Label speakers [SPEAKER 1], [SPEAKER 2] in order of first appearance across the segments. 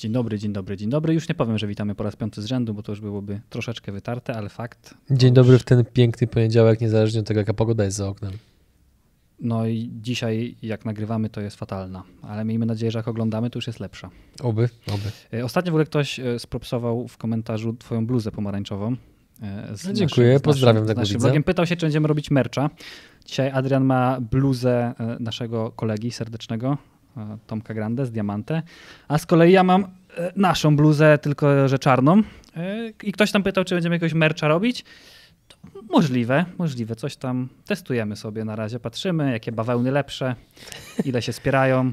[SPEAKER 1] Dzień dobry, dzień dobry, dzień dobry. Już nie powiem, że witamy po raz piąty z rzędu, bo to już byłoby troszeczkę wytarte, ale fakt.
[SPEAKER 2] Dzień dobry w ten piękny poniedziałek, niezależnie od tego, jaka pogoda jest za oknem.
[SPEAKER 1] No i dzisiaj, jak nagrywamy, to jest fatalna, ale miejmy nadzieję, że jak oglądamy, to już jest lepsza.
[SPEAKER 2] Oby, oby.
[SPEAKER 1] E, Ostatnio w ogóle ktoś e, spropsował w komentarzu twoją bluzę pomarańczową. e,
[SPEAKER 2] No, dziękuję,
[SPEAKER 1] naszym,
[SPEAKER 2] pozdrawiam tego
[SPEAKER 1] z naszym blogiem. Pytał się, czy będziemy robić mercha. Dzisiaj Adrian ma bluzę naszego kolegi serdecznego, Tomka Grande z Diamante, a z kolei ja mam e, naszą bluzę, tylko że czarną. E, I ktoś tam pytał, czy będziemy jakiegoś mercha robić. To możliwe, możliwe. Coś tam testujemy sobie na razie, patrzymy, jakie bawełny lepsze, ile się spierają.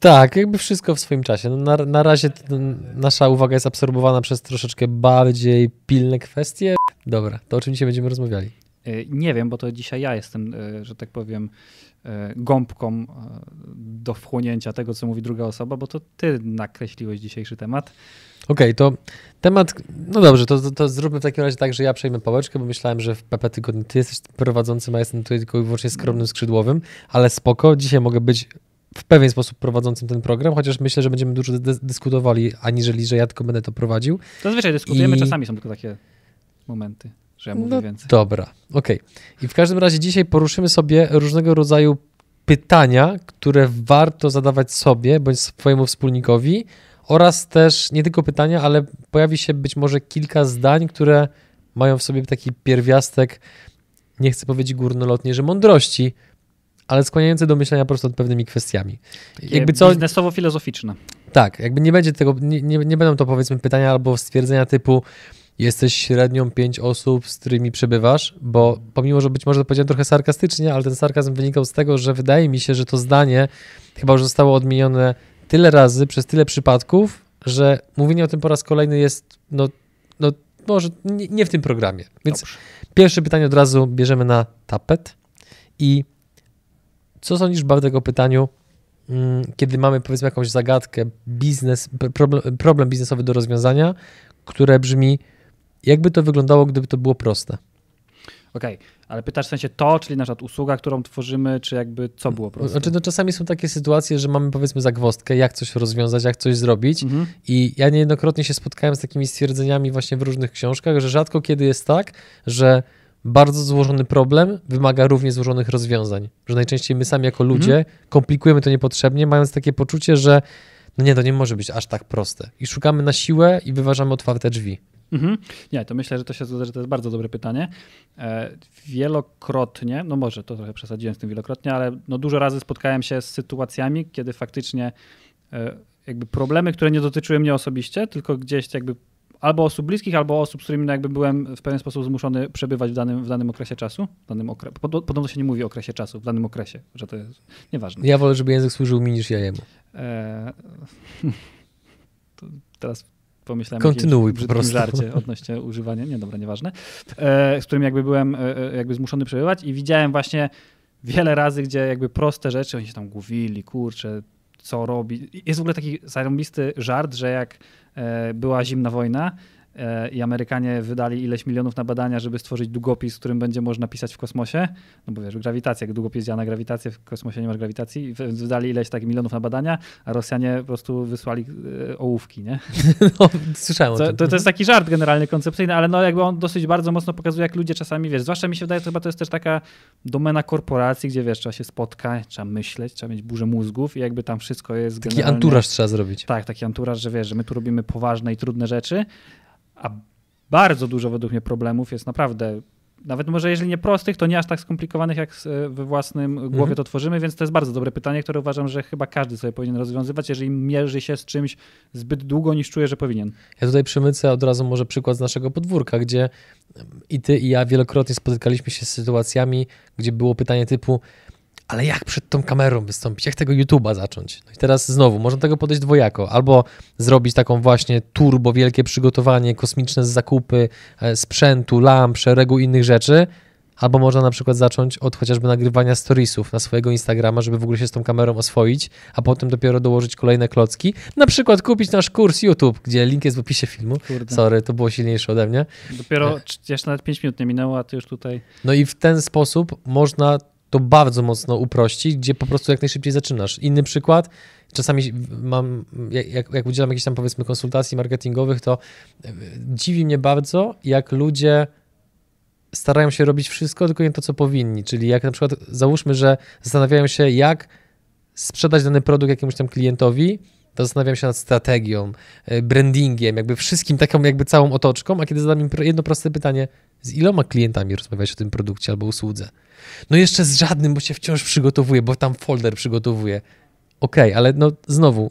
[SPEAKER 2] Tak, jakby wszystko w swoim czasie. No na, na razie nasza uwaga jest absorbowana przez troszeczkę bardziej pilne kwestie. Dobra, to o czym dzisiaj będziemy rozmawiali?
[SPEAKER 1] Nie wiem, bo to dzisiaj ja jestem, że tak powiem, gąbką do wchłonięcia tego, co mówi druga osoba, bo to ty nakreśliłeś dzisiejszy temat.
[SPEAKER 2] Okej, to temat, no dobrze, to, to, to zróbmy w takim razie tak, że ja przejmę pałeczkę, bo myślałem, że w PP Tygodniu ty jesteś prowadzącym, a jestem tutaj tylko i wyłącznie skromnym skrzydłowym, ale spoko, dzisiaj mogę być w pewien sposób prowadzącym ten program, chociaż myślę, że będziemy dużo dy- dyskutowali, aniżeli, że ja tylko będę to prowadził.
[SPEAKER 1] Zazwyczaj dyskutujemy,
[SPEAKER 2] I-
[SPEAKER 1] czasami są tylko takie momenty, że ja mówię
[SPEAKER 2] No
[SPEAKER 1] więcej.
[SPEAKER 2] Dobra, okej. I w każdym razie dzisiaj poruszymy sobie różnego rodzaju pytania, które warto zadawać sobie bądź swojemu wspólnikowi oraz też nie tylko pytania, ale pojawi się być może kilka zdań, które mają w sobie taki pierwiastek, nie chcę powiedzieć górnolotnie, że mądrości, ale skłaniające do myślenia po prostu nad pewnymi kwestiami.
[SPEAKER 1] Takie
[SPEAKER 2] Jakby co,
[SPEAKER 1] Biznesowo-filozoficzne.
[SPEAKER 2] tak, jakby nie będzie tego, nie, nie, nie będą to powiedzmy pytania albo stwierdzenia typu jesteś średnią pięć osób, z którymi przebywasz, bo pomimo, że być może to powiedziałem trochę sarkastycznie, ale ten sarkazm wynikał z tego, że wydaje mi się, że to zdanie chyba już zostało odmienione tyle razy, przez tyle przypadków, że mówienie o tym po raz kolejny jest, no, no może nie, nie w tym programie. Więc
[SPEAKER 1] Dobrze.
[SPEAKER 2] Pierwsze pytanie od razu bierzemy na tapet. I co sądzisz, Bartek, o pytaniu, mm, kiedy mamy powiedzmy jakąś zagadkę, biznes, problem, problem biznesowy do rozwiązania, które brzmi, jakby to wyglądało, gdyby to było proste?
[SPEAKER 1] Okej, ale pytasz w sensie to, czyli na przykład usługa, którą tworzymy, czy jakby co było proste?
[SPEAKER 2] Znaczy, no, czasami są takie sytuacje, że mamy powiedzmy zagwozdkę, jak coś rozwiązać, jak coś zrobić.
[SPEAKER 1] Mhm.
[SPEAKER 2] I ja niejednokrotnie się spotkałem z takimi stwierdzeniami właśnie w różnych książkach, że rzadko kiedy jest tak, że bardzo złożony problem wymaga równie złożonych rozwiązań. Że najczęściej my sami jako ludzie komplikujemy to niepotrzebnie, mając takie poczucie, że no nie, to nie może być aż tak proste. I szukamy na siłę i wyważamy otwarte drzwi.
[SPEAKER 1] Mhm. Nie, to myślę, że to się zgadza, że to jest bardzo dobre pytanie. E, wielokrotnie, no może to trochę przesadziłem z tym wielokrotnie, ale no dużo razy spotkałem się z sytuacjami, kiedy faktycznie e, jakby problemy, które nie dotyczyły mnie osobiście, tylko gdzieś jakby albo osób bliskich, albo osób, z którymi no jakby byłem w pewien sposób zmuszony przebywać w danym, w danym okresie czasu. W danym okre... Pod- Podobno się nie mówi o okresie czasu, w danym okresie, że to jest nieważne.
[SPEAKER 2] Ja wolę, żeby język służył mi niż ja jemu.
[SPEAKER 1] E, teraz pomyślałem
[SPEAKER 2] Kontynuuj po prostu.
[SPEAKER 1] żarcie odnośnie używania, nie dobra, nieważne, e, z którym jakby byłem e, e, jakby zmuszony przebywać i widziałem właśnie wiele razy, gdzie jakby proste rzeczy, oni się tam głowili, kurczę, co robi. Jest w ogóle taki zarąbisty żart, że jak była zimna wojna i Amerykanie wydali ileś milionów na badania, żeby stworzyć długopis, którym będzie można pisać w kosmosie, no bo wiesz, grawitacja, jak długopis działa na grawitację, w kosmosie nie masz grawitacji, wydali ileś takich milionów na badania, a Rosjanie po prostu wysłali e, ołówki, nie?
[SPEAKER 2] No, słyszałem
[SPEAKER 1] To, to, to jest taki żart generalnie koncepcyjny, ale no jakby on dosyć bardzo mocno pokazuje, jak ludzie czasami, wiesz, zwłaszcza mi się wydaje, że chyba to jest też taka domena korporacji, gdzie wiesz, trzeba się spotkać, trzeba myśleć, trzeba mieć burzę mózgów i jakby tam wszystko jest
[SPEAKER 2] Taki anturaż trzeba zrobić.
[SPEAKER 1] Tak, taki anturaż, że wiesz, że my tu robimy poważne i trudne rzeczy, a bardzo dużo według mnie problemów jest naprawdę, nawet może jeżeli nie prostych, to nie aż tak skomplikowanych, jak s- we własnym głowie
[SPEAKER 2] Mhm.
[SPEAKER 1] to tworzymy, więc to jest bardzo dobre pytanie, które uważam, że chyba każdy sobie powinien rozwiązywać, jeżeli mierzy się z czymś zbyt długo, niż czuje, że powinien.
[SPEAKER 2] Ja tutaj przymycę od razu może przykład z naszego podwórka, gdzie i ty, i ja wielokrotnie spotykaliśmy się z sytuacjami, gdzie było pytanie typu ale jak przed tą kamerą wystąpić? Jak tego YouTube'a zacząć? No i teraz znowu, można tego podejść dwojako. Albo zrobić taką właśnie turbo wielkie przygotowanie, kosmiczne zakupy e, sprzętu, lamp, szeregu innych rzeczy, Albo można na przykład zacząć od chociażby nagrywania storiesów na swojego Instagrama, żeby w ogóle się z tą kamerą oswoić, a potem dopiero dołożyć kolejne klocki. Na przykład kupić nasz kurs YouTube, gdzie link jest w opisie filmu.
[SPEAKER 1] Kurde.
[SPEAKER 2] Sorry, to było silniejsze ode mnie.
[SPEAKER 1] Dopiero cz- jeszcze nawet 5 minut nie minęło, a ty już tutaj.
[SPEAKER 2] No i w ten sposób można to bardzo mocno uprościć, gdzie po prostu jak najszybciej zaczynasz. Inny przykład, czasami mam, jak, jak udzielam jakichś tam powiedzmy konsultacji marketingowych, to e, dziwi mnie bardzo, jak ludzie starają się robić wszystko, tylko nie to, co powinni. Czyli jak na przykład załóżmy, że zastanawiają się, jak sprzedać dany produkt jakiemuś tam klientowi, to zastanawiam się nad strategią, e, brandingiem, jakby wszystkim taką jakby całą otoczką, a kiedy zadam im jedno proste pytanie, z iloma klientami rozmawiać o tym produkcie albo usłudze? No jeszcze z żadnym, bo się wciąż przygotowuję, bo tam folder przygotowuję. Okej, okay, ale no znowu,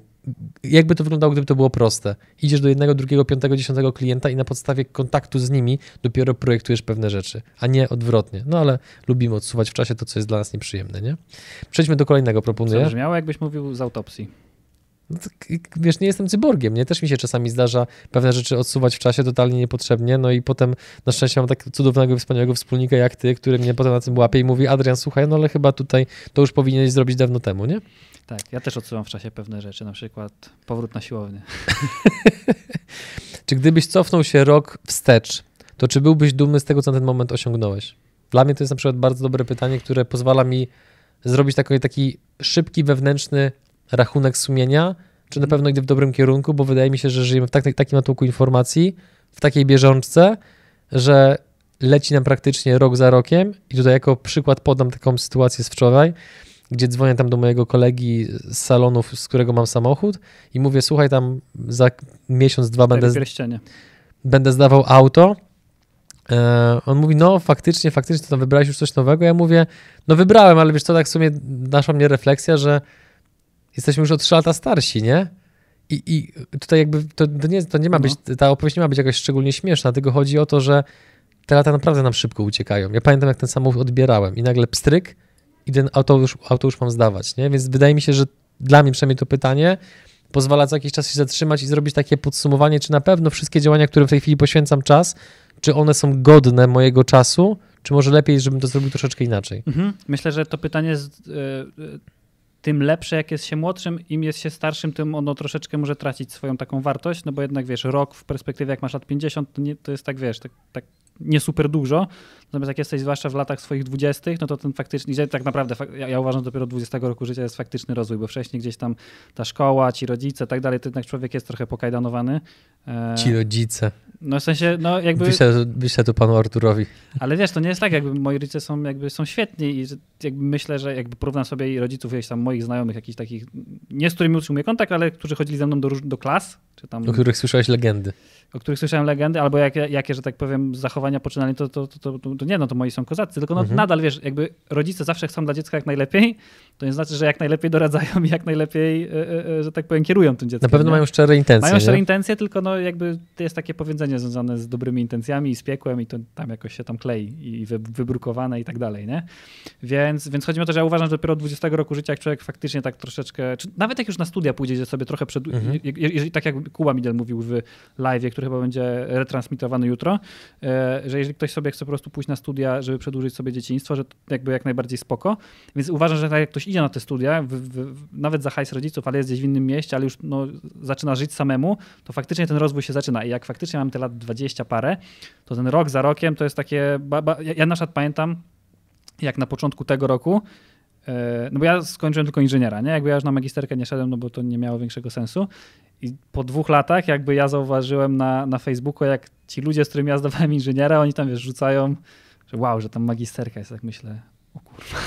[SPEAKER 2] jakby to wyglądało, gdyby to było proste? Idziesz do jednego, drugiego, piątego, dziesiątego klienta i na podstawie kontaktu z nimi dopiero projektujesz pewne rzeczy, a nie odwrotnie. No ale lubimy odsuwać w czasie to, co jest dla nas nieprzyjemne, nie? Przejdźmy do kolejnego, proponuję.
[SPEAKER 1] Co brzmiało, jakbyś mówił z autopsji.
[SPEAKER 2] No wiesz, nie jestem cyborgiem, nie? Też mi się czasami zdarza pewne rzeczy odsuwać w czasie totalnie niepotrzebnie, no i potem na szczęście mam tak cudownego, wspaniałego wspólnika jak ty, który mnie potem na tym łapie i mówi, Adrian, słuchaj, no ale chyba tutaj to już powinieneś zrobić dawno temu, nie?
[SPEAKER 1] Tak, ja też odsuwam w czasie pewne rzeczy, na przykład powrót na siłownię.
[SPEAKER 2] czy gdybyś cofnął się rok wstecz, to czy byłbyś dumny z tego, co na ten moment osiągnąłeś? Dla mnie to jest na przykład bardzo dobre pytanie, które pozwala mi zrobić taki, taki szybki, wewnętrzny rachunek sumienia, czy na mhm. pewno idę w dobrym kierunku, bo wydaje mi się, że żyjemy w tak, takim natłoku informacji, w takiej bieżączce, że leci nam praktycznie rok za rokiem i tutaj jako przykład podam taką sytuację z wczoraj, gdzie dzwonię tam do mojego kolegi z salonów, z którego mam samochód i mówię, słuchaj, tam za miesiąc, dwa będę, będę zdawał auto. E, on mówi, no faktycznie, faktycznie, to tam wybrałeś już coś nowego. Ja mówię, no wybrałem, ale wiesz co, tak w sumie naszła mnie refleksja, że jesteśmy już o trzy lata starsi, nie? I, i tutaj jakby to, to, nie, to nie ma no. być, ta opowieść nie ma być jakoś szczególnie śmieszna, tylko chodzi o to, że te lata naprawdę nam szybko uciekają. Ja pamiętam, jak ten samochód odbierałem i nagle pstryk i ten auto już, auto już mam zdawać, nie? Więc wydaje mi się, że dla mnie przynajmniej to pytanie pozwala co jakiś czas się zatrzymać i zrobić takie podsumowanie, czy na pewno wszystkie działania, które w tej chwili poświęcam czas, czy one są godne mojego czasu, czy może lepiej, żebym to zrobił troszeczkę inaczej?
[SPEAKER 1] Mhm. Myślę, że to pytanie jest, tym lepsze, jak jest się młodszym, im jest się starszym, tym ono troszeczkę może tracić swoją taką wartość, no bo jednak wiesz, rok w perspektywie, jak masz lat 50, to, nie, to jest tak, wiesz, tak, tak nie super dużo. Natomiast jak jesteś zwłaszcza w latach swoich dwudziestych, no to ten faktyczny, tak naprawdę, ja, uważam, że dopiero 20 roku życia jest faktyczny rozwój, bo wcześniej gdzieś tam ta szkoła, ci rodzice, tak dalej, to jednak człowiek jest trochę pokajdanowany.
[SPEAKER 2] E, ci rodzice.
[SPEAKER 1] No w sensie, no jakby...
[SPEAKER 2] Wyślę, tu panu Arturowi.
[SPEAKER 1] Ale wiesz, to nie jest tak, jakby moi rodzice są jakby są świetni i jakby myślę, że jakby porównam sobie i rodziców jakichś tam moich znajomych, jakichś takich, nie z którymi utrzymuję kontakt, ale którzy chodzili ze mną do, do klas, czy tam...
[SPEAKER 2] O których słyszałeś legendy
[SPEAKER 1] o których słyszałem legendy, albo jakie, jakie że tak powiem, zachowania poczynali, to, to, to, to, nie, no to moi są kozacy, tylko no, mhm. nadal, wiesz, jakby rodzice zawsze chcą dla dziecka jak najlepiej, to nie znaczy, że jak najlepiej doradzają i jak najlepiej, e, e, e, że tak powiem, kierują tym dzieckiem.
[SPEAKER 2] Na pewno nie? mają szczere intencje.
[SPEAKER 1] Mają szczere
[SPEAKER 2] nie?
[SPEAKER 1] intencje, tylko no jakby to jest takie powiedzenie związane z dobrymi intencjami i z piekłem i to tam jakoś się tam klei i wybrukowane i tak dalej, nie? Więc, więc chodzi mi o to, że ja uważam, że dopiero od 20 roku życia, jak człowiek faktycznie tak troszeczkę, czy nawet jak już na studia pójdzie, sobie trochę przed, mhm. jeżeli, tak jak Kuba Midel mówił w live, który chyba będzie retransmitowany jutro, e, że jeżeli ktoś sobie chce po prostu pójść na studia, żeby przedłużyć sobie dzieciństwo, że jakby jak najbardziej spoko. Więc uważam, że tak jak ktoś idzie na te studia, w, w, nawet za hajs rodziców, ale jest gdzieś w innym mieście, ale już no, zaczyna żyć samemu, to faktycznie ten rozwój się zaczyna. I jak faktycznie mam te lat 20 parę, to ten rok za rokiem to jest takie... Ba, ba, ja, ja na przykład pamiętam, jak na początku tego roku no bo ja skończyłem tylko inżyniera, nie? Jakby ja już na magisterkę nie szedłem, no bo to nie miało większego sensu. I po dwóch latach jakby ja zauważyłem na, na Facebooku, jak ci ludzie, z którymi ja zdawałem inżyniera, oni tam wiesz, rzucają, że wow, że tam magisterka jest, tak myślę, o kurwa.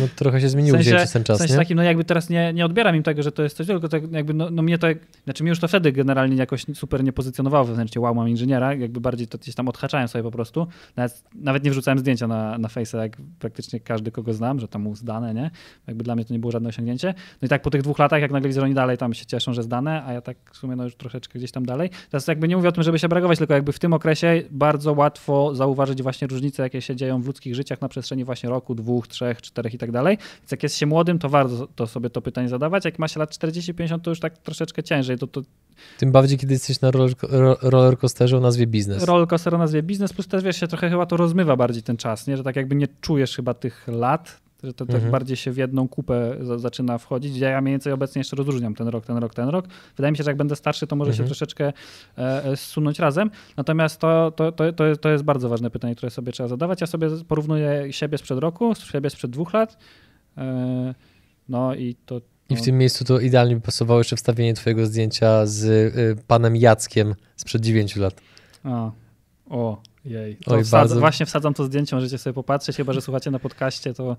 [SPEAKER 2] No, trochę się zmienił w sensie, ten czas, w sensie
[SPEAKER 1] nie? takim, no jakby teraz nie, nie odbieram im tego, że to jest coś tylko tak jakby, no, no mnie to, znaczy mnie już to wtedy generalnie jakoś super nie pozycjonowało wewnętrznie, wow, mam inżyniera, jakby bardziej to gdzieś tam odhaczałem sobie po prostu, nawet, nawet nie wrzucałem zdjęcia na, na Face'a, jak praktycznie każdy, kogo znam, że tam mu zdane, nie? Jakby dla mnie to nie było żadne osiągnięcie. No i tak po tych dwóch latach, jak nagle widzę, że oni dalej tam się cieszą, że zdane, a ja tak w sumie no już troszeczkę gdzieś tam dalej. Teraz jakby nie mówię o tym, żeby się brakować, tylko jakby w tym okresie bardzo łatwo zauważyć właśnie różnice, jakie się dzieją w ludzkich życiach na przestrzeni właśnie roku, dwóch, trzech, czterech i tak dalej. Więc jak jest się młodym, to warto to sobie to pytanie zadawać. Jak ma się lat 40-50, to już tak troszeczkę ciężej. To, to...
[SPEAKER 2] Tym bardziej, kiedy jesteś na roller, coasterze o nazwie biznes.
[SPEAKER 1] Roller coaster o nazwie biznes, plus też wiesz, się trochę chyba to rozmywa bardziej ten czas, nie? że tak jakby nie czujesz chyba tych lat, że to tak mhm. tak bardziej się w jedną kupę zaczyna wchodzić. Ja mniej więcej obecnie jeszcze rozróżniam ten rok, ten rok, ten rok. Wydaje mi się, że jak będę starszy, to może mhm. się troszeczkę e, e, zsunąć razem. Natomiast to, to, to, to, jest, to jest bardzo ważne pytanie, które sobie trzeba zadawać. Ja sobie porównuję siebie sprzed roku, siebie sprzed dwóch lat E, no i to
[SPEAKER 2] I w tym miejscu to idealnie by pasowało jeszcze wstawienie twojego zdjęcia z y, panem Jackiem sprzed 9 lat.
[SPEAKER 1] O, o jej. To
[SPEAKER 2] Oj,
[SPEAKER 1] wsadza-
[SPEAKER 2] bardzo-
[SPEAKER 1] Właśnie wsadzam to zdjęcie, możecie sobie popatrzeć, chyba że słuchacie na podcaście, to,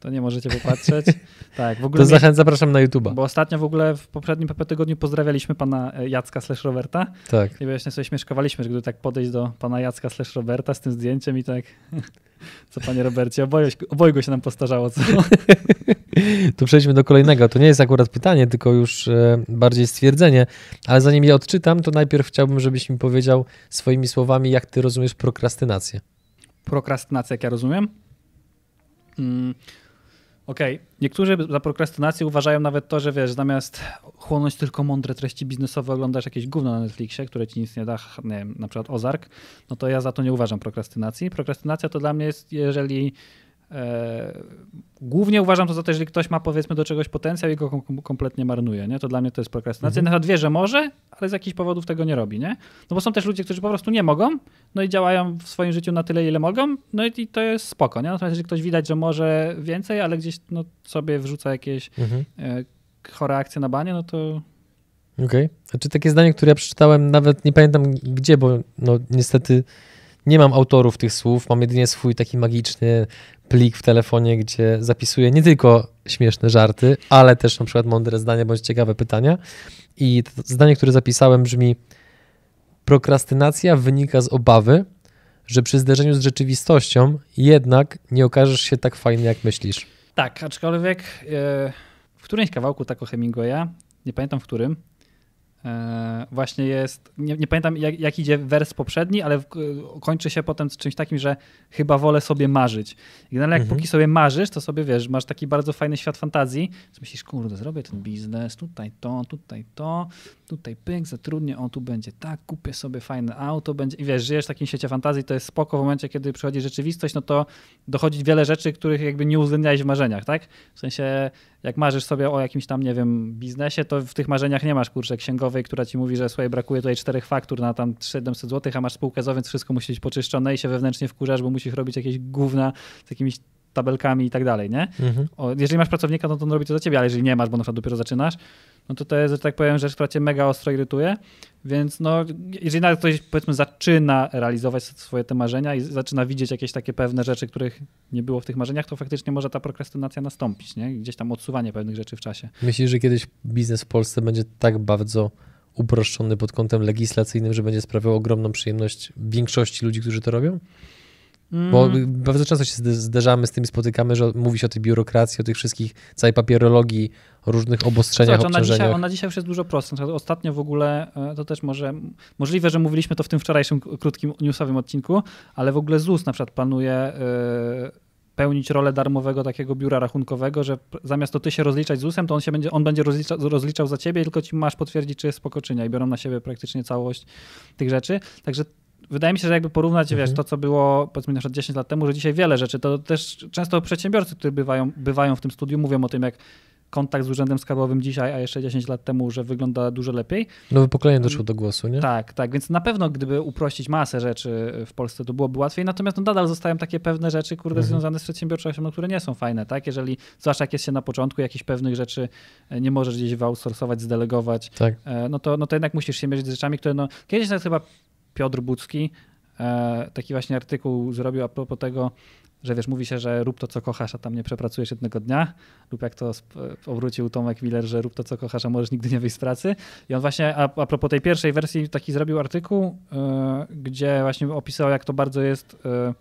[SPEAKER 1] to nie możecie popatrzeć. Tak, w ogóle
[SPEAKER 2] To
[SPEAKER 1] mnie-
[SPEAKER 2] zachęcam, zapraszam na YouTube'a.
[SPEAKER 1] Bo ostatnio w ogóle w poprzednim PP tygodniu pozdrawialiśmy pana e, Jacka slash Roberta
[SPEAKER 2] Tak.
[SPEAKER 1] i właśnie sobie śmieszkowaliśmy, że gdyby tak podejść do pana Jacka slash Roberta z tym zdjęciem i tak co panie Robercie, oboje, się nam postarzało, co?
[SPEAKER 2] To przejdźmy do kolejnego. To nie jest akurat pytanie, tylko już e, bardziej stwierdzenie, ale zanim je odczytam, to najpierw chciałbym, żebyś mi powiedział swoimi słowami, jak ty rozumiesz prokrastynację.
[SPEAKER 1] Prokrastynacja, jak ja rozumiem. Mm. Okej, niektórzy za prokrastynację uważają nawet to, że wiesz, zamiast chłonąć tylko mądre treści biznesowe, oglądasz jakieś gówno na Netflixie, które ci nic nie da, nie wiem, na przykład Ozark, no to ja za to nie uważam prokrastynacji. Prokrastynacja to dla mnie jest, jeżeli głównie uważam to za to, jeżeli ktoś ma powiedzmy do czegoś potencjał i go kom- kompletnie marnuje, nie? To dla mnie to jest prokrastynacja.
[SPEAKER 2] Mhm.
[SPEAKER 1] Na wie, że może, ale z jakichś powodów tego nie robi, nie? No bo są też ludzie, którzy po prostu nie mogą, no i działają w swoim życiu na tyle, ile mogą, no i, i to jest spoko, nie? Natomiast jeżeli ktoś widać, że może więcej, ale gdzieś no, sobie wrzuca jakieś
[SPEAKER 2] Mhm.
[SPEAKER 1] e, chore akcje na banie, no to
[SPEAKER 2] Okej. Znaczy takie zdanie, które ja przeczytałem, nawet nie pamiętam gdzie, bo no niestety nie mam autorów tych słów, mam jedynie swój taki magiczny plik w telefonie, gdzie zapisuję nie tylko śmieszne żarty, ale też na przykład mądre zdania bądź ciekawe pytania. I zdanie, które zapisałem brzmi prokrastynacja wynika z obawy, że przy zderzeniu z rzeczywistością jednak nie okażesz się tak fajny, jak myślisz.
[SPEAKER 1] tak, aczkolwiek e, w którymś kawałku tak o Hemingwaya, nie pamiętam w którym, właśnie jest, nie, nie pamiętam jak, jak idzie wers poprzedni, ale w, kończy się potem z czymś takim, że chyba wolę sobie marzyć. I generalnie jak
[SPEAKER 2] Mhm.
[SPEAKER 1] póki sobie marzysz, to sobie wiesz, masz taki bardzo fajny świat fantazji, myślisz, kurde, zrobię ten biznes, tutaj to, tutaj to, tutaj pyk, zatrudnię, o tu będzie tak, kupię sobie fajne auto, będzie i wiesz, żyjesz w takim świecie fantazji, to jest spoko w momencie, kiedy przychodzi rzeczywistość, no to dochodzi wiele rzeczy, których jakby nie uwzględniałeś w marzeniach, tak? W sensie, jak marzysz sobie o jakimś tam, nie wiem, biznesie, to w tych marzeniach nie masz, kurczę, księgowej, która ci mówi, że słuchaj, brakuje tutaj czterech faktur na tam 700 zł, a masz spółkę więc wszystko musi być poczyszczone i się wewnętrznie wkurzasz, bo musisz robić jakieś gówna z jakimiś tabelkami i tak dalej, nie?
[SPEAKER 2] Mhm.
[SPEAKER 1] O, jeżeli masz pracownika, no to on robi to za ciebie, ale jeżeli nie masz, bo na przykład dopiero zaczynasz, no to to jest, że tak powiem, rzecz, która cię mega ostro irytuje, więc no, jeżeli nawet ktoś, powiedzmy, zaczyna realizować swoje te marzenia i zaczyna widzieć jakieś takie pewne rzeczy, których nie było w tych marzeniach, to faktycznie może ta prokrastynacja nastąpić, nie? Gdzieś tam odsuwanie pewnych rzeczy w czasie.
[SPEAKER 2] Myślisz, że kiedyś biznes w Polsce będzie tak bardzo uproszczony pod kątem legislacyjnym, że będzie sprawiał ogromną przyjemność większości ludzi, którzy to robią? Bo
[SPEAKER 1] Mm.
[SPEAKER 2] bardzo często się zde- zderzamy z tym, spotykamy, że mówi się o tej biurokracji, o tych wszystkich, całej papierologii, o różnych obostrzeniach,
[SPEAKER 1] Zobacz, ona dzisiaj, ona dzisiaj już jest dużo prostsza. Ostatnio w ogóle, e, to też może, możliwe, że mówiliśmy to w tym wczorajszym krótkim newsowym odcinku, ale w ogóle ZUS na przykład planuje e, pełnić rolę darmowego takiego biura rachunkowego, że zamiast to ty się rozliczać ZUS-em, to on, się będzie, on będzie rozlicza, rozliczał za ciebie, tylko ci masz potwierdzić, czy jest spoko, czy nie. I biorą na siebie praktycznie całość tych rzeczy. Także wydaje mi się, że jakby porównać,
[SPEAKER 2] Mhm.
[SPEAKER 1] wiesz, to, co było powiedzmy na przykład 10 lat temu, że dzisiaj wiele rzeczy, to też często przedsiębiorcy, którzy bywają, bywają w tym studiu, mówią o tym, jak kontakt z urzędem skarbowym dzisiaj, a jeszcze 10 lat temu, że wygląda dużo lepiej.
[SPEAKER 2] Nowe pokolenie doszło do głosu, nie?
[SPEAKER 1] Tak, tak, więc na pewno gdyby uprościć masę rzeczy w Polsce, to byłoby łatwiej, natomiast no, nadal zostają takie pewne rzeczy, kurde,
[SPEAKER 2] Mhm.
[SPEAKER 1] związane z przedsiębiorczością, no, które nie są fajne, tak? Jeżeli, zwłaszcza jak jest się na początku, jakichś pewnych rzeczy e, nie możesz gdzieś wyoutsourcować, zdelegować,
[SPEAKER 2] Tak.
[SPEAKER 1] e, no to, no to jednak musisz się mierzyć z rzeczami, które no, kiedyś nawet chyba Piotr Budzki e, taki właśnie artykuł zrobił a propos tego, że wiesz, mówi się, że rób to, co kochasz, a tam nie przepracujesz jednego dnia, lub jak to obrócił Tomek Miller, że rób to, co kochasz, a możesz nigdy nie wyjść z pracy. I on właśnie, a, a propos tej pierwszej wersji, taki zrobił artykuł, e, gdzie właśnie opisał, jak to bardzo jest e,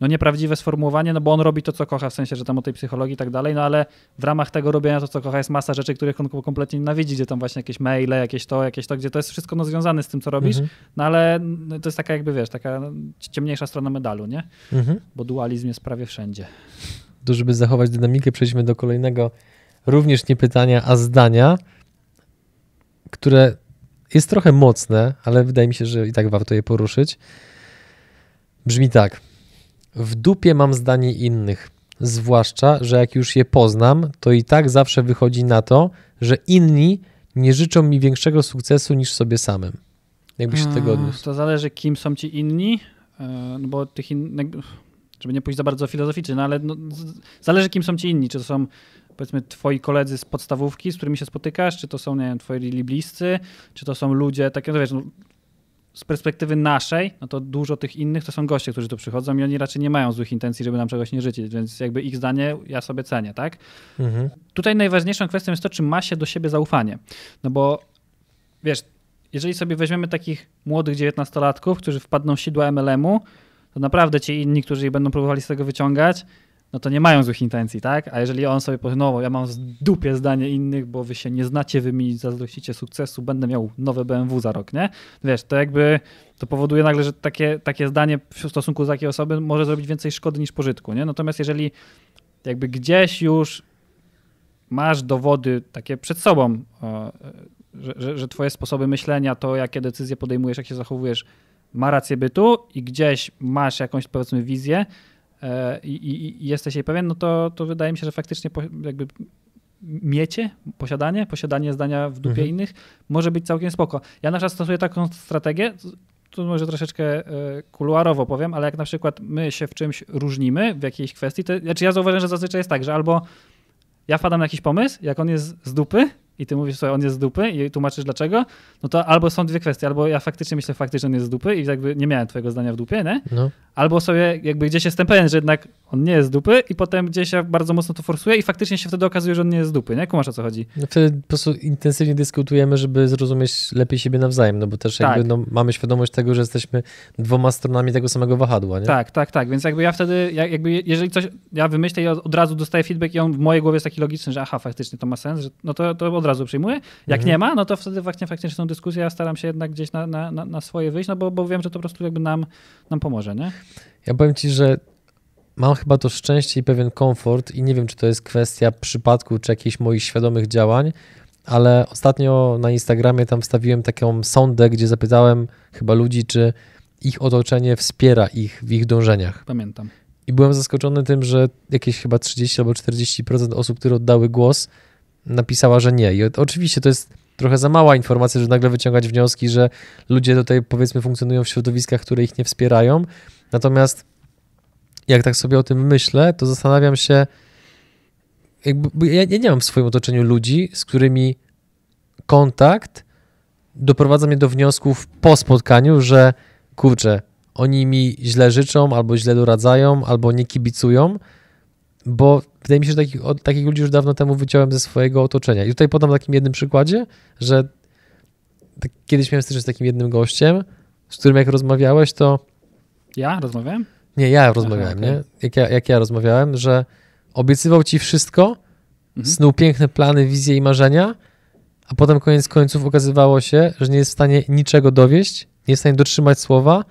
[SPEAKER 1] no nieprawdziwe sformułowanie, no bo on robi to, co kocha, w sensie, że tam o tej psychologii i tak dalej, no ale w ramach tego robienia to, co kocha, jest masa rzeczy, których on kompletnie nienawidzi, gdzie tam właśnie jakieś maile, jakieś to, jakieś to, gdzie to jest wszystko no, związane z tym, co robisz,
[SPEAKER 2] Mhm.
[SPEAKER 1] no ale no, to jest taka jakby, wiesz, taka ciemniejsza strona medalu, nie?
[SPEAKER 2] Mhm.
[SPEAKER 1] Bo dualizm jest prawie wszędzie.
[SPEAKER 2] To żeby zachować dynamikę, przejdźmy do kolejnego, również nie pytania, a zdania, które jest trochę mocne, ale wydaje mi się, że i tak warto je poruszyć. Brzmi tak. W dupie mam zdanie innych, zwłaszcza, że jak już je poznam, to i tak zawsze wychodzi na to, że inni nie życzą mi większego sukcesu niż sobie samym. Jakbyś się tego
[SPEAKER 1] Mm,
[SPEAKER 2] odniósł.
[SPEAKER 1] To zależy, kim są ci inni, e, no bo tych innych, żeby nie pójść za bardzo filozoficznie, no ale no, zależy, kim są ci inni, czy to są powiedzmy twoi koledzy z podstawówki, z którymi się spotykasz, czy to są, nie wiem, twoi bliscy, czy to są ludzie, takie, no wiesz, no, z perspektywy naszej, no to dużo tych innych to są goście, którzy tu przychodzą i oni raczej nie mają złych intencji, żeby nam czegoś nie życzyć, więc jakby ich zdanie ja sobie cenię, tak? Mhm. Tutaj najważniejszą kwestią jest to, czy ma się do siebie zaufanie. No bo wiesz, jeżeli sobie weźmiemy takich młodych dziewiętnastolatków, którzy wpadną w sidła MLM-u, to naprawdę ci inni, którzy będą próbowali z tego wyciągać, no to nie mają złych intencji, tak? A jeżeli on sobie powie, no ja mam z dupie zdanie innych, bo wy się nie znacie, wy mi zazdrościcie sukcesu, będę miał nowe BMW za rok, nie? Wiesz, to jakby to powoduje nagle, że takie, takie zdanie w stosunku do takiej osoby może zrobić więcej szkody niż pożytku, nie? Natomiast jeżeli jakby gdzieś już masz dowody takie przed sobą, że, że, że twoje sposoby myślenia, to jakie decyzje podejmujesz, jak się zachowujesz, ma rację bytu i gdzieś masz jakąś powiedzmy wizję, i, i, i jesteś jej pewien, no to, to wydaje mi się, że faktycznie jakby miecie, posiadanie, posiadanie zdania w dupie mhm. innych może być całkiem spoko. Ja na przykład stosuję taką strategię, tu może troszeczkę e, kuluarowo powiem, ale jak na przykład my się w czymś różnimy w jakiejś kwestii, to znaczy ja zauważam, że zazwyczaj jest tak, że albo ja wpadam na jakiś pomysł, jak on jest z dupy, i ty mówisz sobie, on jest z dupy i tłumaczysz dlaczego, no to albo są dwie kwestie, albo ja faktycznie myślę faktycznie, że on jest z dupy i jakby nie miałem twojego zdania w dupie, nie? No. Albo sobie jakby gdzieś jestem pewien, że jednak on nie jest z dupy i potem gdzieś ja bardzo mocno to forsuję i faktycznie się wtedy okazuje, że on nie jest z dupy, nie? Kumasz o co chodzi?
[SPEAKER 2] No wtedy po prostu intensywnie dyskutujemy, żeby zrozumieć lepiej siebie nawzajem, no bo też jakby tak. no, mamy świadomość tego, że jesteśmy dwoma stronami tego samego wahadła, nie?
[SPEAKER 1] Tak, tak, tak, więc jakby ja wtedy, jakby jeżeli coś, ja wymyślę i od razu dostaję feedback i on w mojej głowie jest taki logiczny, że aha, faktycznie to ma sens, że, no to, to od razu przyjmuję. Jak mhm. nie ma, no to wtedy faktycznie, faktycznie tą dyskusję ja staram się jednak gdzieś na, na, na swoje wyjść, no bo, bo wiem, że to po prostu jakby nam, nam pomoże, nie?
[SPEAKER 2] Ja powiem ci, że mam chyba to szczęście i pewien komfort i nie wiem, czy to jest kwestia przypadku, czy jakichś moich świadomych działań, ale ostatnio na Instagramie tam wstawiłem taką sondę, gdzie zapytałem chyba ludzi, czy ich otoczenie wspiera ich w ich dążeniach.
[SPEAKER 1] Pamiętam.
[SPEAKER 2] I byłem zaskoczony tym, że jakieś chyba 30 albo 40% osób, które oddały głos, napisała, że nie. I oczywiście to jest trochę za mała informacja, żeby nagle wyciągać wnioski, że ludzie tutaj powiedzmy funkcjonują w środowiskach, które ich nie wspierają. Natomiast jak tak sobie o tym myślę, to zastanawiam się, jakby, ja, ja nie mam w swoim otoczeniu ludzi, z którymi kontakt doprowadza mnie do wniosków po spotkaniu, że kurczę, oni mi źle życzą, albo źle doradzają, albo nie kibicują, bo wydaje mi się, że takich, takich ludzi już dawno temu wyciąłem ze swojego otoczenia. I tutaj podam takim jednym przykładzie, że tak, kiedyś miałem styczność z takim jednym gościem, z którym jak rozmawiałeś, to...
[SPEAKER 1] Ja rozmawiałem?
[SPEAKER 2] Nie, ja rozmawiałem, Aha, okay. nie? Jak ja, jak ja rozmawiałem, że obiecywał ci wszystko, mhm. snuł piękne plany, wizje i marzenia, a potem koniec końców okazywało się, że nie jest w stanie niczego dowieść, nie jest w stanie dotrzymać słowa,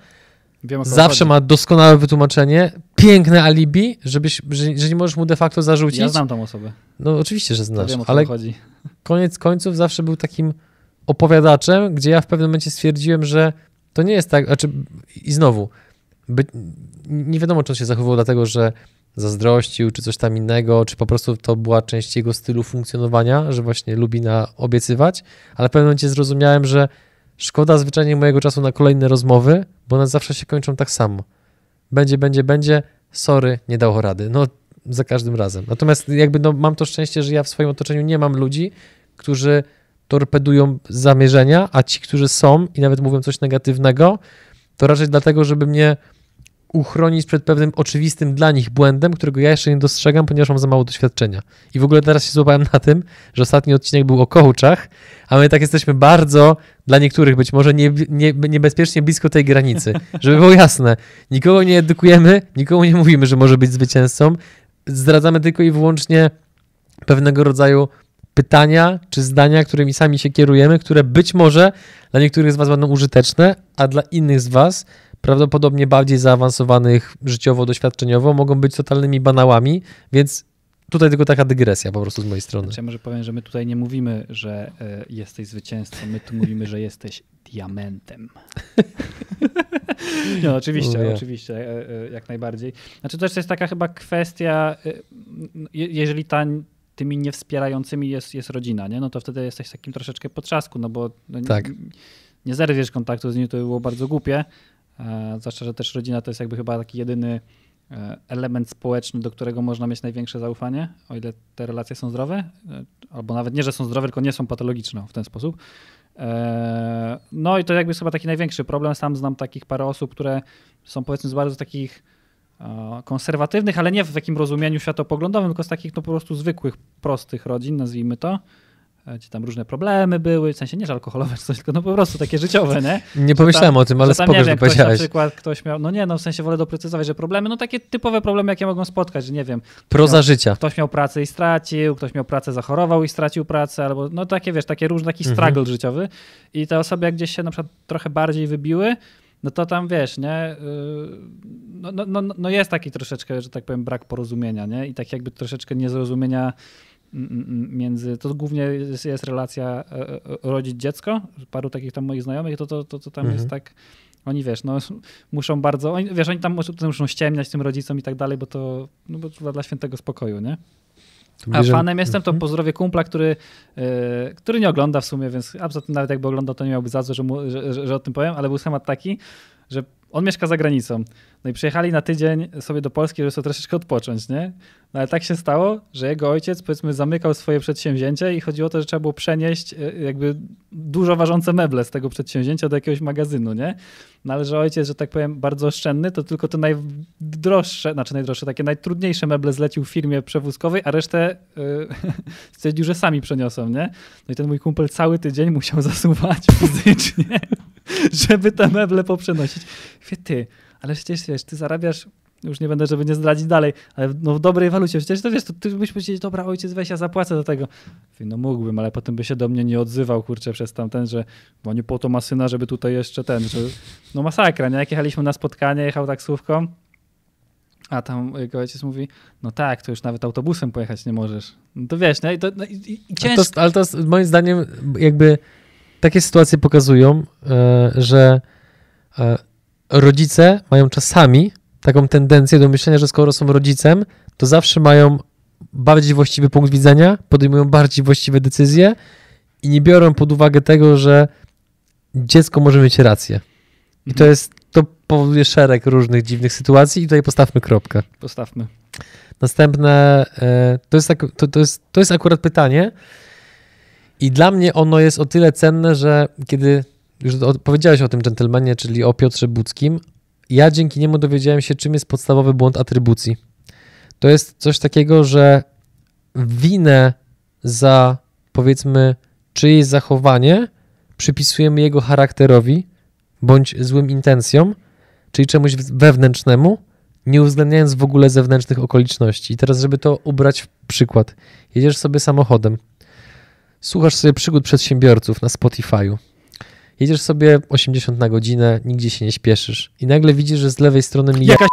[SPEAKER 2] Wiem, Zawsze ma doskonałe wytłumaczenie, piękne alibi, żebyś, że, że, nie możesz mu de facto zarzucić. Ja
[SPEAKER 1] znam tą osobę.
[SPEAKER 2] No oczywiście, że znasz, wiem, ale koniec końców zawsze był takim opowiadaczem, gdzie ja w pewnym momencie stwierdziłem, że to nie jest tak, znaczy i znowu, by, nie wiadomo, czy on się zachowywał dlatego, że zazdrościł, czy coś tam innego, czy po prostu to była część jego stylu funkcjonowania, że właśnie lubi na obiecywać, ale w pewnym momencie zrozumiałem, że szkoda zwyczajnie mojego czasu na kolejne rozmowy, bo one zawsze się kończą tak samo. Będzie, będzie, będzie, sorry, nie dało rady. No, za każdym razem. Natomiast jakby no, mam to szczęście, że ja w swoim otoczeniu nie mam ludzi, którzy torpedują zamierzenia, a ci, którzy są i nawet mówią coś negatywnego, to raczej dlatego, żeby mnie uchronić przed pewnym oczywistym dla nich błędem, którego ja jeszcze nie dostrzegam, ponieważ mam za mało doświadczenia. I w ogóle teraz się złapałem na tym, że ostatni odcinek był o coachach, a my tak jesteśmy bardzo, dla niektórych być może nie, nie, niebezpiecznie blisko tej granicy. Żeby było jasne, nikogo nie edukujemy, nikomu nie mówimy, że może być zwycięzcą, zdradzamy tylko i wyłącznie pewnego rodzaju pytania czy zdania, którymi sami się kierujemy, które być może dla niektórych z Was będą użyteczne, a dla innych z Was prawdopodobnie bardziej zaawansowanych życiowo, doświadczeniowo, mogą być totalnymi banałami, więc tutaj tylko taka dygresja po prostu z mojej strony.
[SPEAKER 1] Znaczy, ja może powiem, że my tutaj nie mówimy, że y, jesteś zwycięzcą, my tu mówimy, że jesteś diamentem. no oczywiście, Mówię. oczywiście, y, y, jak najbardziej. Znaczy też jest taka chyba kwestia, jeżeli ta tymi niewspierającymi jest, jest rodzina, nie? no to wtedy jesteś takim troszeczkę potrzasku, no bo no, tak. nie, nie zerwiesz kontaktu z nimi, to by było bardzo głupie, E, zwłaszcza, że też rodzina to jest jakby chyba taki jedyny e, element społeczny, do którego można mieć największe zaufanie, o ile te relacje są zdrowe, e, albo nawet nie, że są zdrowe, tylko nie są patologiczne w ten sposób. E, no i to jakby jest chyba taki największy problem. Sam znam takich parę osób, które są powiedzmy z bardzo takich konserwatywnych, ale nie w takim rozumieniu światopoglądowym, tylko z takich no, po prostu zwykłych, prostych rodzin, nazwijmy to gdzie tam różne problemy były, w sensie nie że alkoholowe czy coś, tylko no po prostu takie życiowe, nie?
[SPEAKER 2] Nie pomyślałem
[SPEAKER 1] tam,
[SPEAKER 2] o tym, ale
[SPEAKER 1] spoko,
[SPEAKER 2] że, powiedziałeś.
[SPEAKER 1] na przykład ktoś miał, no nie, no w sensie wolę doprecyzować, że problemy, no takie typowe problemy, jakie mogą spotkać, że nie wiem.
[SPEAKER 2] Proza
[SPEAKER 1] miał,
[SPEAKER 2] życia.
[SPEAKER 1] Ktoś miał pracę i stracił, ktoś miał pracę, zachorował i stracił pracę, albo no takie, wiesz, takie różne, taki mhm. struggle życiowy i te osoby jak gdzieś się na przykład trochę bardziej wybiły, no to tam wiesz, nie, y, no, no, no, no jest taki troszeczkę, że tak powiem, brak porozumienia, nie? I tak jakby troszeczkę niezrozumienia między, to głównie jest, jest relacja e, e, rodzic-dziecko, paru takich tam moich znajomych, to, to, to, to tam mhm. jest tak, oni wiesz, no muszą bardzo, oni, wiesz, oni tam muszą ściemniać tym rodzicom i tak dalej, bo to, no bo dla świętego spokoju, nie? A fanem jestem, to mhm. pozdrowię kumpla, który, yy, który nie ogląda w sumie, więc absolutnie nawet jakby oglądał, to nie miałby za co, że, mu, że, że, że o tym powiem, ale był schemat taki, że on mieszka za granicą. No i przyjechali na tydzień sobie do Polski, żeby sobie troszeczkę odpocząć, nie? No ale tak się stało, że jego ojciec, powiedzmy, zamykał swoje przedsięwzięcie i chodziło o to, że trzeba było przenieść e, jakby dużo ważące meble z tego przedsięwzięcia do jakiegoś magazynu, nie? No ale że ojciec, że tak powiem, bardzo oszczędny, to tylko te najdroższe, znaczy najdroższe, takie najtrudniejsze meble zlecił firmie przewózkowej, a resztę yy, stwierdził, że sami przeniosą, nie? No i ten mój kumpel cały tydzień musiał zasuwać fizycznie żeby te meble poprzenosić. Wie ty, ale przecież wiesz, ty zarabiasz już nie będę, żeby nie zdradzić dalej, ale no w dobrej walucie. Przecież to wiesz, to ty byś powiedzieć, dobra, ojciec, weź, ja zapłacę do tego. no mógłbym, ale potem by się do mnie nie odzywał, kurczę, przez tamten, że bo nie po to ma syna, żeby tutaj jeszcze ten, że no masakra, nie? Jak jechaliśmy na spotkanie, jechał taksówką, a tam jego ojciec mówi, no tak, to już nawet autobusem pojechać nie możesz. No to wiesz, nie? I to, no, i, i ciężko.
[SPEAKER 2] Ale to, ale to moim zdaniem jakby takie sytuacje pokazują, e, że e, rodzice mają czasami taką tendencję do myślenia, że skoro są rodzicem, to zawsze mają bardziej właściwy punkt widzenia, podejmują bardziej właściwe decyzje i nie biorą pod uwagę tego, że dziecko może mieć rację. I to mhm. jest, to powoduje szereg różnych dziwnych sytuacji i tutaj postawmy kropkę.
[SPEAKER 1] Postawmy.
[SPEAKER 2] Następne, e, to jest, to, to, jest, to jest akurat pytanie, i dla mnie ono jest o tyle cenne, że kiedy już powiedziałeś o tym dżentelmenie, czyli o Piotrze Budzkim, ja dzięki niemu dowiedziałem się, czym jest podstawowy błąd atrybucji. To jest coś takiego, że winę za powiedzmy czyjeś zachowanie przypisujemy jego charakterowi bądź złym intencjom, czyli czemuś wewnętrznemu, nie uwzględniając w ogóle zewnętrznych okoliczności. I teraz, żeby to ubrać w przykład, jedziesz sobie samochodem, Słuchasz sobie przygód przedsiębiorców na Spotify'u. Jedziesz sobie 80 na godzinę, nigdzie się nie śpieszysz i nagle widzisz, że z lewej strony mija...
[SPEAKER 1] Jakaś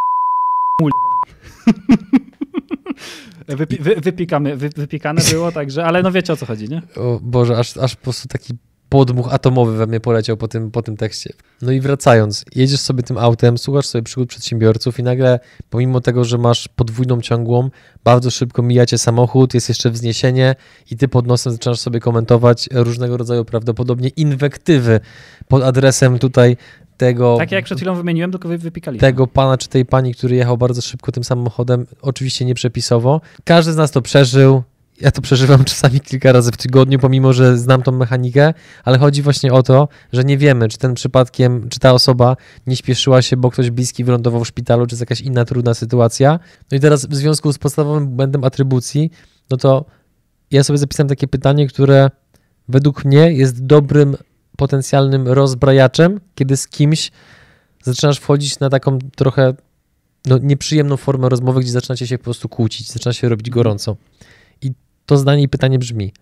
[SPEAKER 1] Wypi wy, wypikamy, wy, wypikane było, także, ale no wiecie o co chodzi, nie?
[SPEAKER 2] O Boże, aż, aż po prostu taki podmuch atomowy we mnie poleciał po tym, po tym tekście. No i wracając, jedziesz sobie tym autem, słuchasz sobie przygód przedsiębiorców i nagle, pomimo tego, że masz podwójną ciągłą, bardzo szybko mijacie samochód, jest jeszcze wzniesienie i ty pod nosem zaczynasz sobie komentować różnego rodzaju prawdopodobnie inwektywy pod adresem tutaj tego...
[SPEAKER 1] Tak jak przed chwilą wymieniłem, tylko wy wypikali.
[SPEAKER 2] Tego pana czy tej pani, który jechał bardzo szybko tym samochodem, oczywiście nieprzepisowo. Każdy z nas to przeżył, ja to przeżywam czasami kilka razy w tygodniu, pomimo że znam tą mechanikę, ale chodzi właśnie o to, że nie wiemy, czy ten przypadkiem, czy ta osoba nie śpieszyła się, bo ktoś bliski wylądował w szpitalu, czy jest jakaś inna trudna sytuacja. No i teraz w związku z podstawowym błędem atrybucji, no to ja sobie zapisałem takie pytanie, które według mnie jest dobrym potencjalnym rozbrajaczem, kiedy z kimś zaczynasz wchodzić na taką trochę no, nieprzyjemną formę rozmowy, gdzie zaczynacie się po prostu kłócić, zaczyna się robić gorąco to zdanie i pytanie brzmi: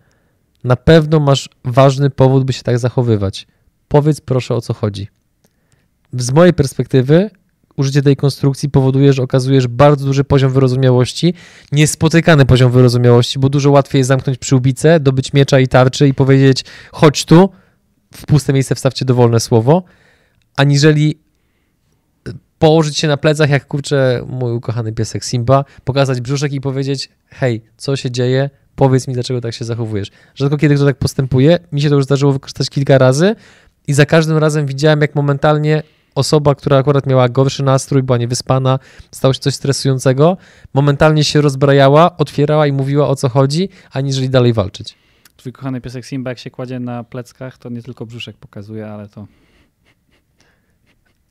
[SPEAKER 2] Na pewno masz ważny powód, by się tak zachowywać. Powiedz proszę o co chodzi. Z mojej perspektywy, użycie tej konstrukcji powoduje, że okazujesz bardzo duży poziom wyrozumiałości, niespotykany poziom wyrozumiałości, bo dużo łatwiej jest zamknąć przyłbicę, dobyć miecza i tarczy i powiedzieć: chodź tu, w puste miejsce wstawcie dowolne słowo, aniżeli położyć się na plecach, jak kurczę mój ukochany piesek Simba, pokazać brzuszek i powiedzieć: hej, co się dzieje, powiedz mi, dlaczego tak się zachowujesz. Rzadko kiedy kto tak postępuje, mi się to już zdarzyło wykorzystać kilka razy i za każdym razem widziałem, jak momentalnie osoba, która akurat miała gorszy nastrój, była niewyspana, stało się coś stresującego, momentalnie się rozbrajała, otwierała i mówiła o co chodzi, aniżeli dalej walczyć.
[SPEAKER 1] Twój kochany piesek Simba, jak się kładzie na pleckach, to nie tylko brzuszek pokazuje, ale to...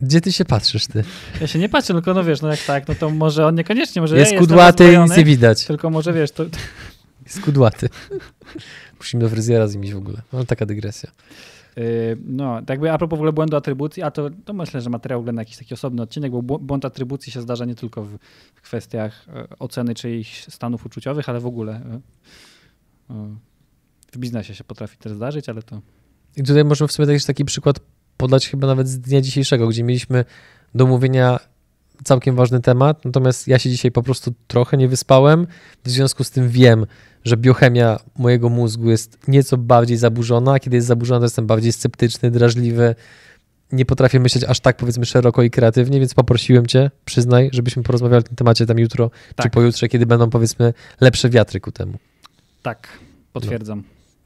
[SPEAKER 2] Gdzie ty się patrzysz, ty?
[SPEAKER 1] Ja się nie patrzę, tylko no wiesz, no jak tak, no to może on niekoniecznie, może
[SPEAKER 2] Jest
[SPEAKER 1] ja
[SPEAKER 2] kudłaty i nic nie widać.
[SPEAKER 1] Tylko może wiesz, to,
[SPEAKER 2] Jest kudłaty. Musimy do fryzjera z nim iść w ogóle. No taka dygresja.
[SPEAKER 1] Yy, No, tak jakby a propos w ogóle błędu atrybucji, a to, to myślę, że materiał na jakiś taki osobny odcinek, bo bł- błąd atrybucji się zdarza nie tylko w kwestiach e, oceny czyichś stanów uczuciowych, ale w ogóle e, e, w biznesie się potrafi też zdarzyć, ale to
[SPEAKER 2] I tutaj możemy w sobie też taki przykład podać chyba nawet z dnia dzisiejszego, gdzie mieliśmy do omówienia całkiem ważny temat, natomiast ja się dzisiaj po prostu trochę nie wyspałem, w związku z tym wiem, że biochemia mojego mózgu jest nieco bardziej zaburzona, a kiedy jest zaburzona, to jestem bardziej sceptyczny, drażliwy, nie potrafię myśleć aż tak powiedzmy szeroko i kreatywnie, więc poprosiłem cię, przyznaj, żebyśmy porozmawiali o tym temacie tam jutro czy
[SPEAKER 1] Tak.
[SPEAKER 2] pojutrze, kiedy będą powiedzmy lepsze wiatry ku temu.
[SPEAKER 1] tak, potwierdzam.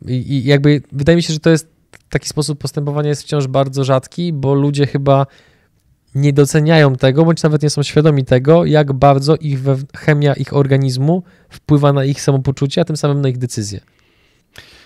[SPEAKER 2] I, I jakby wydaje mi się, że to jest taki sposób postępowania jest wciąż bardzo rzadki, bo ludzie chyba nie doceniają tego, bądź nawet nie są świadomi tego, jak bardzo ich chemia ich organizmu wpływa na ich samopoczucie, a tym samym na ich decyzje.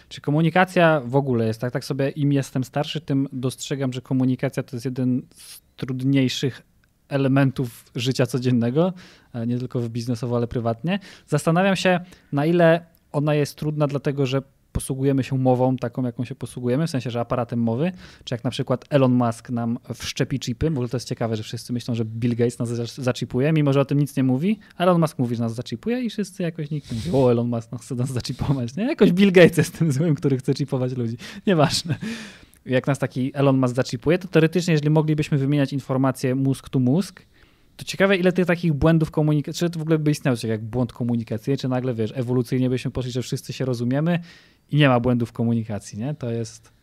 [SPEAKER 1] Czy komunikacja w ogóle jest tak? Tak sobie im jestem starszy, tym dostrzegam, że komunikacja to jest jeden z trudniejszych elementów życia codziennego, e, nie tylko biznesowo, ale prywatnie. Zastanawiam się, na ile ona jest trudna, dlatego że posługujemy się mową taką, jaką się posługujemy, w sensie, że aparatem mowy, czy jak na przykład Elon Musk nam wszczepi chipy, ogóle to jest ciekawe, że wszyscy myślą, że Bill Gates nas za- zaczipuje, mimo że o tym nic nie mówi, Elon Musk mówi, że nas zaczipuje i wszyscy jakoś nikt nie mówi, o Elon Musk nas chce nas zaczipować, nie? Jakoś Bill Gates jest tym złym, który chce chipować ludzi. Nieważne. Jak nas taki Elon Musk zaczipuje, to teoretycznie, jeżeli moglibyśmy wymieniać informacje mózg to mózg, to ciekawe, ile tych takich błędów komunikacji, czy to w ogóle by istniał coś jak błąd komunikacyjny, czy nagle, wiesz, ewolucyjnie byśmy poszli, że wszyscy się rozumiemy i nie ma błędów komunikacji, nie? To jest...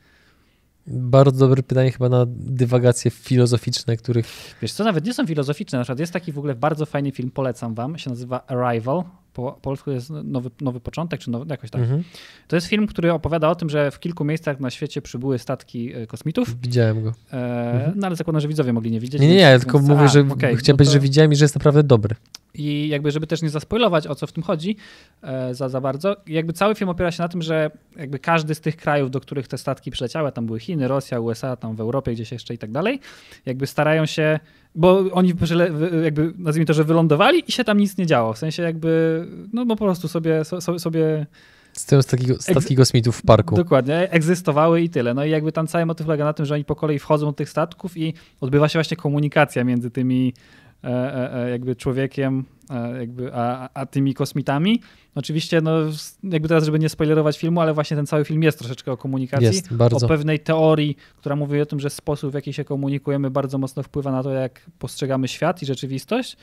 [SPEAKER 2] Bardzo dobre pytanie chyba na dywagacje filozoficzne, których
[SPEAKER 1] Wiesz co, nawet nie są filozoficzne. Na przykład jest taki w ogóle bardzo fajny film, polecam wam, się nazywa Arrival. Po polsku jest nowy, nowy początek, czy nowy, jakoś tak.
[SPEAKER 2] mhm.
[SPEAKER 1] To jest film, który opowiada o tym, że w kilku miejscach na świecie przybyły statki e, kosmitów.
[SPEAKER 2] widziałem go.
[SPEAKER 1] E,
[SPEAKER 2] Mhm.
[SPEAKER 1] No ale zakładam, że widzowie mogli nie widzieć.
[SPEAKER 2] Nie, nie, ja tylko
[SPEAKER 1] więc-
[SPEAKER 2] mówię,
[SPEAKER 1] a,
[SPEAKER 2] że
[SPEAKER 1] okej,
[SPEAKER 2] chciałem
[SPEAKER 1] no
[SPEAKER 2] powiedzieć,
[SPEAKER 1] to-
[SPEAKER 2] że widziałem i że jest naprawdę dobry.
[SPEAKER 1] I jakby, żeby też nie zaspoilować, o co w tym chodzi e, za, za bardzo, jakby cały film opiera się na tym, że jakby każdy z tych krajów, do których te statki przyleciały, tam były Chiny, Rosja, USA, tam w Europie gdzieś jeszcze i tak dalej, jakby starają się, bo oni jakby, nazwijmy to, że wylądowali i się tam nic nie działo, w sensie jakby, no bo po prostu sobie, so, so, sobie
[SPEAKER 2] Stoją statki, statki kosmitów w parku.
[SPEAKER 1] Dokładnie, egzystowały i tyle. No i jakby tam cały motyw polega na tym, że oni po kolei wchodzą do tych statków i odbywa się właśnie komunikacja między tymi jakby człowiekiem e, jakby, a, a tymi kosmitami. Oczywiście, no jakby teraz, żeby nie spoilerować filmu, ale właśnie ten cały film jest troszeczkę o komunikacji.
[SPEAKER 2] Jest, bardzo.
[SPEAKER 1] O pewnej teorii, która mówi o tym, że sposób, w jaki się komunikujemy, bardzo mocno wpływa na to, jak postrzegamy świat i rzeczywistość.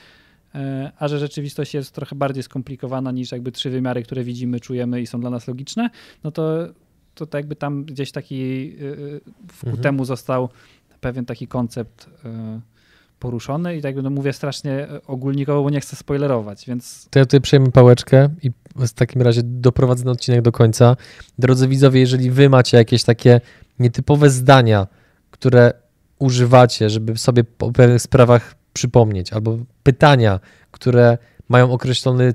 [SPEAKER 1] E, A że rzeczywistość jest trochę bardziej skomplikowana niż jakby trzy wymiary, które widzimy, czujemy i są dla nas logiczne, no to, to tak jakby tam gdzieś taki y, y, ku
[SPEAKER 2] Mhm.
[SPEAKER 1] temu został pewien taki koncept y, poruszony i tak no mówię strasznie y, ogólnikowo, bo nie chcę spoilerować, więc
[SPEAKER 2] To ja tutaj przejmę pałeczkę i w takim razie doprowadzę ten odcinek do końca. Drodzy widzowie, jeżeli wy macie jakieś takie nietypowe zdania, które używacie, żeby sobie o pewnych sprawach przypomnieć, albo pytania, które mają określony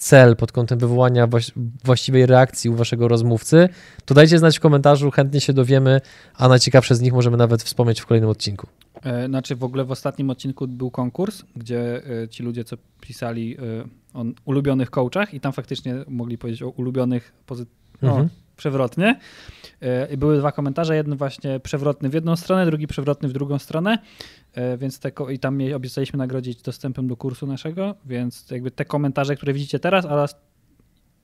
[SPEAKER 2] cel pod kątem wywołania właś- właściwej reakcji u waszego rozmówcy, to dajcie znać w komentarzu, chętnie się dowiemy, a najciekawsze z nich możemy nawet wspomnieć w kolejnym odcinku.
[SPEAKER 1] E, Znaczy w ogóle w ostatnim odcinku był konkurs, gdzie e, ci ludzie, co pisali e, o ulubionych coachach i tam faktycznie mogli powiedzieć o ulubionych no,
[SPEAKER 2] Mhm.
[SPEAKER 1] przewrotnie. E, I były dwa komentarze, jeden właśnie przewrotny w jedną stronę, drugi przewrotny w drugą stronę, E, więc te, i tam obiecaliśmy nagrodzić dostępem do kursu naszego, więc jakby te komentarze, które widzicie teraz, oraz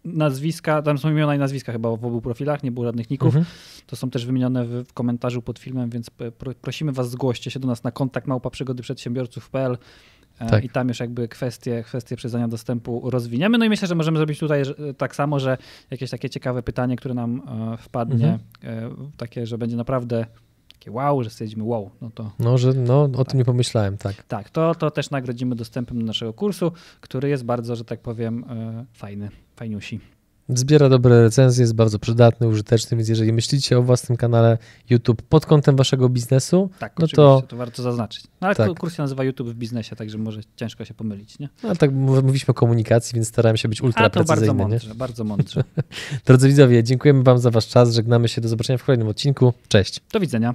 [SPEAKER 1] nazwiska, tam są imiona i nazwiska chyba w obu profilach, nie było żadnych ników,
[SPEAKER 2] Mhm.
[SPEAKER 1] to są też wymienione w, komentarzu pod filmem, więc prosimy Was, zgłoście się do nas na kontakt małpa przygody przedsiębiorców.pl
[SPEAKER 2] Tak.
[SPEAKER 1] i tam już jakby kwestie, kwestie przyznania dostępu rozwiniemy. No i myślę, że możemy zrobić tutaj że, tak samo, że jakieś takie ciekawe pytanie, które nam e, wpadnie,
[SPEAKER 2] Mhm.
[SPEAKER 1] e, takie, że będzie naprawdę takie wow, że stwierdzimy wow, no to
[SPEAKER 2] No, że no, o
[SPEAKER 1] Tak.
[SPEAKER 2] tym nie pomyślałem, tak.
[SPEAKER 1] tak, to, to też nagrodzimy dostępem do naszego kursu, który jest bardzo, że tak powiem, e, fajny, fajniusi.
[SPEAKER 2] Zbiera dobre recenzje, jest bardzo przydatny, użyteczny, więc jeżeli myślicie o własnym kanale YouTube pod kątem waszego biznesu,
[SPEAKER 1] Tak,
[SPEAKER 2] No to-
[SPEAKER 1] to... warto zaznaczyć. No, ale
[SPEAKER 2] Tak.
[SPEAKER 1] kurs się nazywa YouTube w biznesie, także może ciężko się pomylić, nie?
[SPEAKER 2] no tak mów- mówiliśmy o komunikacji, więc starałem się być ultra
[SPEAKER 1] A to bardzo
[SPEAKER 2] precyzyjny. Nie?
[SPEAKER 1] mądrze, bardzo mądrze.
[SPEAKER 2] Drodzy widzowie, dziękujemy wam za wasz czas, żegnamy się, do zobaczenia w kolejnym odcinku, cześć.
[SPEAKER 1] Do widzenia.